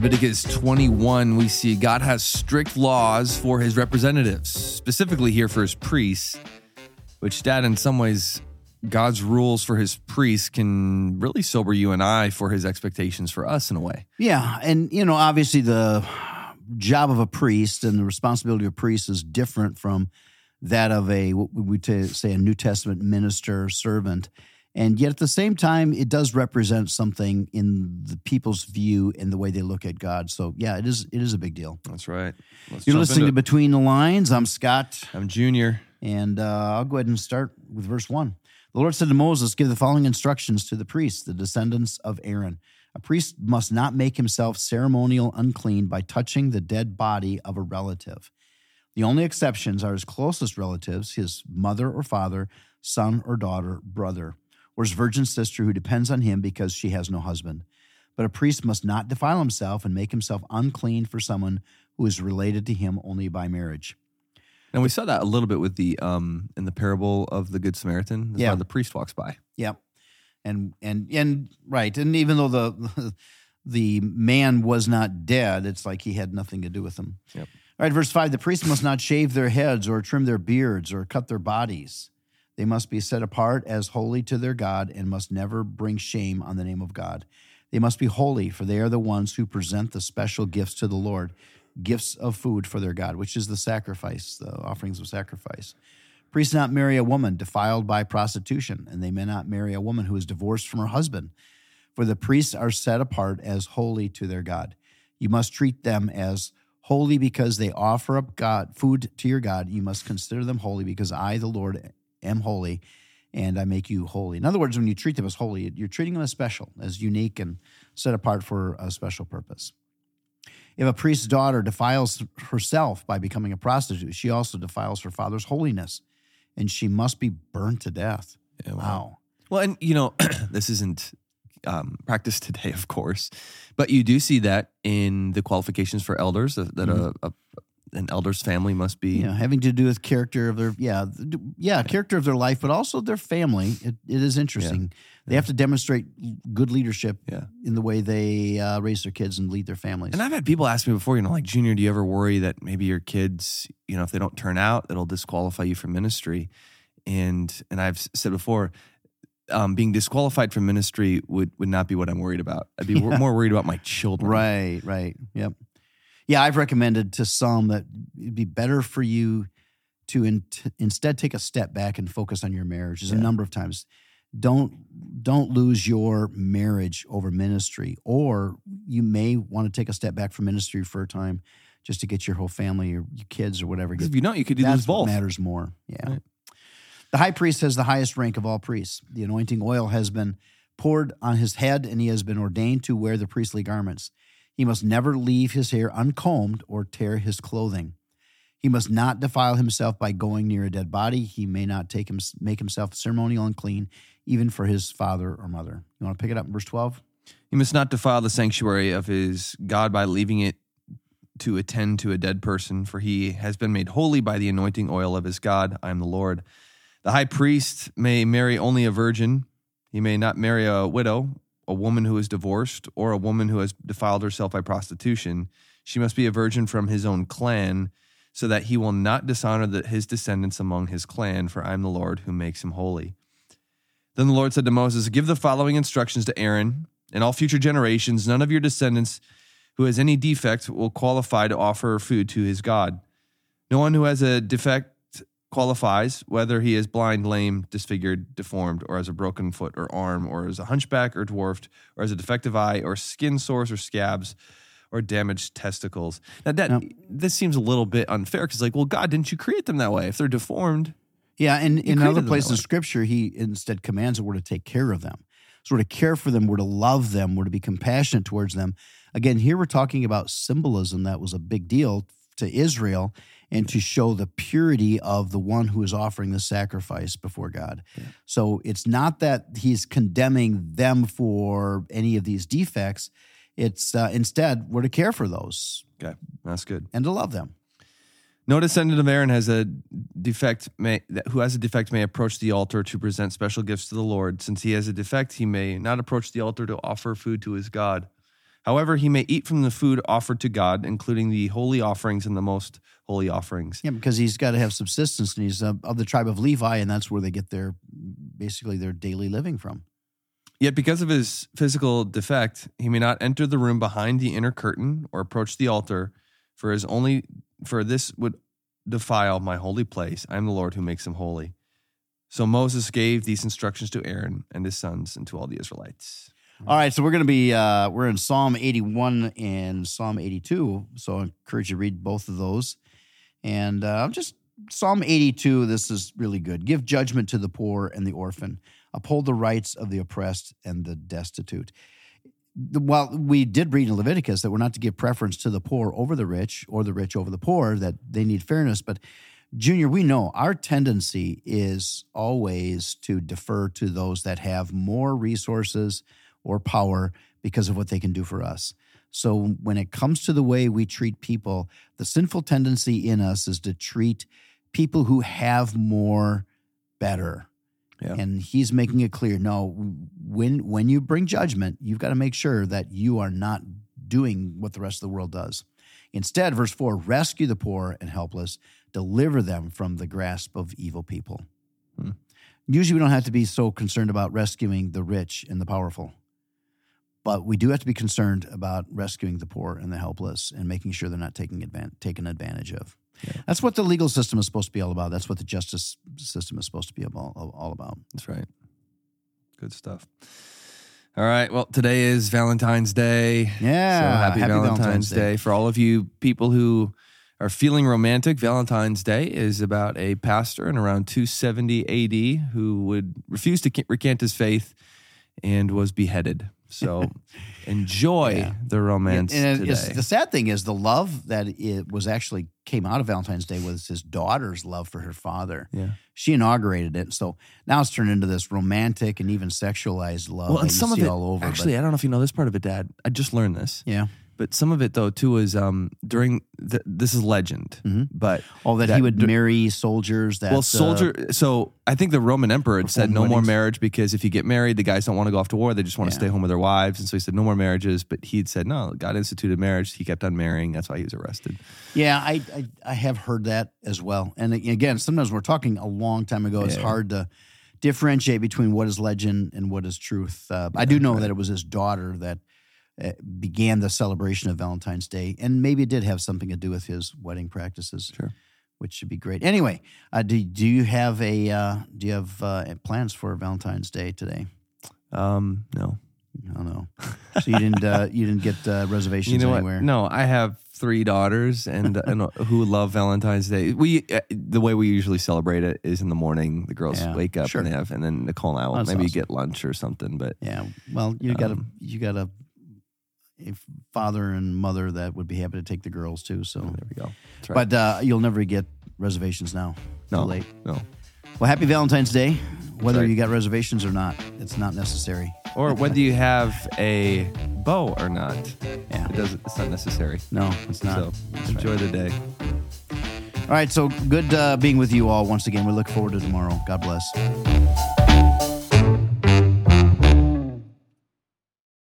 Leviticus 21, we see God has strict laws for his representatives, specifically here for his priests, which, Dad, in some ways, God's rules for his priests can really sober you and I for his expectations for us in a way. Yeah. And, you know, obviously the job of a priest and the responsibility of a priest is different from that of a, what we would say, a New Testament minister, servant. And yet at the same time, it does represent something in the people's view and the way they look at God. So yeah, it is it is a big deal. That's right. Let's You're listening to. Between the Lines. I'm Scott. I'm Junior. And uh, I'll go ahead and start with verse one. The Lord said to Moses, Give the following instructions to the priests, the descendants of Aaron. A priest must not make himself ceremonial unclean by touching the dead body of a relative. The only exceptions are his closest relatives, his mother or father, son or daughter, brother, or his virgin sister who depends on him because she has no husband. But a priest must not defile himself and make himself unclean for someone who is related to him only by marriage. And we saw that a little bit with the um in the parable of the Good Samaritan. Yeah. the priest walks by. Yep. And and and right. And even though the the man was not dead, it's like he had nothing to do with him. Yep. All right, verse five: the priests must not shave their heads or trim their beards or cut their bodies. They must be set apart as holy to their God and must never bring shame on the name of God. They must be holy, for they are the ones who present the special gifts to the Lord, gifts of food for their God, which is the sacrifice, the offerings of sacrifice. Priests not marry a woman defiled by prostitution, and they may not marry a woman who is divorced from her husband. For the priests are set apart as holy to their God. You must treat them as holy because they offer up God food to your God. You must consider them holy because I, the Lord, am holy, and I make you holy. In other words, when you treat them as holy, you're treating them as special, as unique, and set apart for a special purpose. If a priest's daughter defiles herself by becoming a prostitute, she also defiles her father's holiness, and she must be burned to death. Yeah, Wow. Well, and you know, this isn't um, practiced today, of course, but you do see that in the qualifications for elders that, that a, a an elder's family must be. Yeah, having to do with character of their yeah yeah character of their life, but also their family. It, it is interesting. They have to demonstrate good leadership Yeah. in the way they uh, raise their kids and lead their families. And I've had people ask me before, you know, like Junior, do you ever worry that maybe your kids, you know, if they don't turn out, it'll disqualify you from ministry? And and I've said before, um, being disqualified from ministry would would not be what I'm worried about. I'd be wor- more worried about my children. Right, right. Yep. Yeah, I've recommended to some that it'd be better for you to in, instead take a step back and focus on your marriage. There's a number of times. Don't don't lose your marriage over ministry, or you may want to take a step back from ministry for a time, just to get your whole family or your kids or whatever. If you don't, you could do that's both. matters more. Yeah. Right. The high priest has the highest rank of all priests. The anointing oil has been poured on his head, and he has been ordained to wear the priestly garments. He must never leave his hair uncombed or tear his clothing. He must not defile himself by going near a dead body. He may not take him, make himself ceremonial unclean, even for his father or mother. You want to pick it up in verse 12? He must not defile the sanctuary of his God by leaving it to attend to a dead person, for he has been made holy by the anointing oil of his God. I am the Lord. The high priest may marry only a virgin. He may not marry a widow, a woman who is divorced, or a woman who has defiled herself by prostitution. She must be a virgin from his own clan, so that he will not dishonor the, his descendants among his clan, for I am the Lord who makes him holy. Then the Lord said to Moses, Give the following instructions to Aaron and all future generations. None of your descendants who has any defect will qualify to offer food to his God. No one who has a defect qualifies, whether he is blind, lame, disfigured, deformed, or has a broken foot or arm, or is a hunchback or dwarfed, or has a defective eye, or skin sores or scabs, or damaged testicles. Now, Yep. this seems a little bit unfair because, like, well, God, didn't you create them that way? If they're deformed, Yeah, and in other places in. Scripture, he instead commands that we're to take care of them. So we're to care for them, we're to love them, we're to be compassionate towards them. Again, here we're talking about symbolism that was a big deal to Israel and to show the purity of the one who is offering the sacrifice before God. So it's not that he's condemning them for any of these defects. It's uh, instead we're to care for those okay, that's good. and to love them. No descendant of Aaron has a defect may who has a defect may approach the altar to present special gifts to the Lord. Since he has a defect, he may not approach the altar to offer food to his God. However, he may eat from the food offered to God, including the holy offerings and the most holy offerings. Yeah, because he's got to have subsistence, and he's uh, of the tribe of Levi, and that's where they get their basically their daily living from. Yet, because of his physical defect, he may not enter the room behind the inner curtain or approach the altar, for his only for this would defile my holy place. I am the Lord who makes him holy. So Moses gave these instructions to Aaron and his sons and to all the Israelites. All right, so we're going to be uh, we're in Psalm 81 and Psalm 82. So I encourage you to read both of those. And uh, just Psalm 82, this is really good. Give judgment to the poor and the orphan, uphold the rights of the oppressed and the destitute. Well, we did read in Leviticus that we're not to give preference to the poor over the rich or the rich over the poor, that they need fairness. But, Junior, we know our tendency is always to defer to those that have more resources or power because of what they can do for us. So when it comes to the way we treat people, the sinful tendency in us is to treat people who have more better. Yeah. And he's making it clear no, when when you bring judgment, you've got to make sure that you are not doing what the rest of the world does. Instead, verse 4 rescue the poor and helpless, deliver them from the grasp of evil people. Hmm. Usually, we don't have to be so concerned about rescuing the rich and the powerful. But we do have to be concerned about rescuing the poor and the helpless and making sure they're not taking advan- taken advantage of. Yeah. That's what the legal system is supposed to be all about. That's what the justice system is supposed to be all, all about. That's right. Good stuff. All right. Well, today is Valentine's Day. Yeah. So happy, happy Valentine's, Valentine's Day. Day. For all of you people who are feeling romantic, Valentine's Day is about a pastor in around 270 AD who would refuse to recant his faith and was beheaded. So enjoy Yeah. the romance and today. the sad thing is the love that it was actually came out of Valentine's Day was his daughter's love for her father. yeah. She inaugurated it, so now it's turned into this romantic and even sexualized love Well, and some of it all over. but- actually, I don't know if you know this part of it, Dad. I just learned this, yeah. But some of it though too is um during the, this is legend, Mhm. but Oh, that, that he would d- marry soldiers. That well, uh, soldier. so I think the Roman emperor had said no more marriage because if you get married, the guys don't want to go off to war; they just want to Yeah. stay home with their wives. And so he said no more marriages. But he'd said no. God instituted marriage. He kept on marrying. That's why he was arrested. Yeah, I, I I have heard that as well. And again, sometimes we're talking a long time ago. It's hard to differentiate between what is legend and what is truth. Uh, I do know that it was his daughter that uh, began the celebration of Valentine's Day, and maybe it did have something to do with his wedding practices. Sure. Which should be great. Anyway, uh, do do you have a uh, do you have uh, plans for Valentine's Day today? Um, no, I don't know. So you didn't uh, you didn't get uh, reservations you know anywhere? what? No, I have three daughters and and who love Valentine's Day. We uh, the way we usually celebrate it is in the morning. The girls Yeah, wake up sure. and they have, and then Nicole and I will That's maybe awesome. get lunch or something. But Yeah. Well, you got a Um, you got a, father and mother that would be happy to take the girls too. So, there we go. Right. but uh, you'll never get reservations now. no, Too late. no. Well, happy Valentine's Day. Whether right. you got reservations or not, it's not necessary. Or whether you have a beau or not, Yeah. it doesn't. It's not necessary. No, it's not. So That's enjoy the day. All right. So good uh, being with you all once again. We look forward to tomorrow. God bless.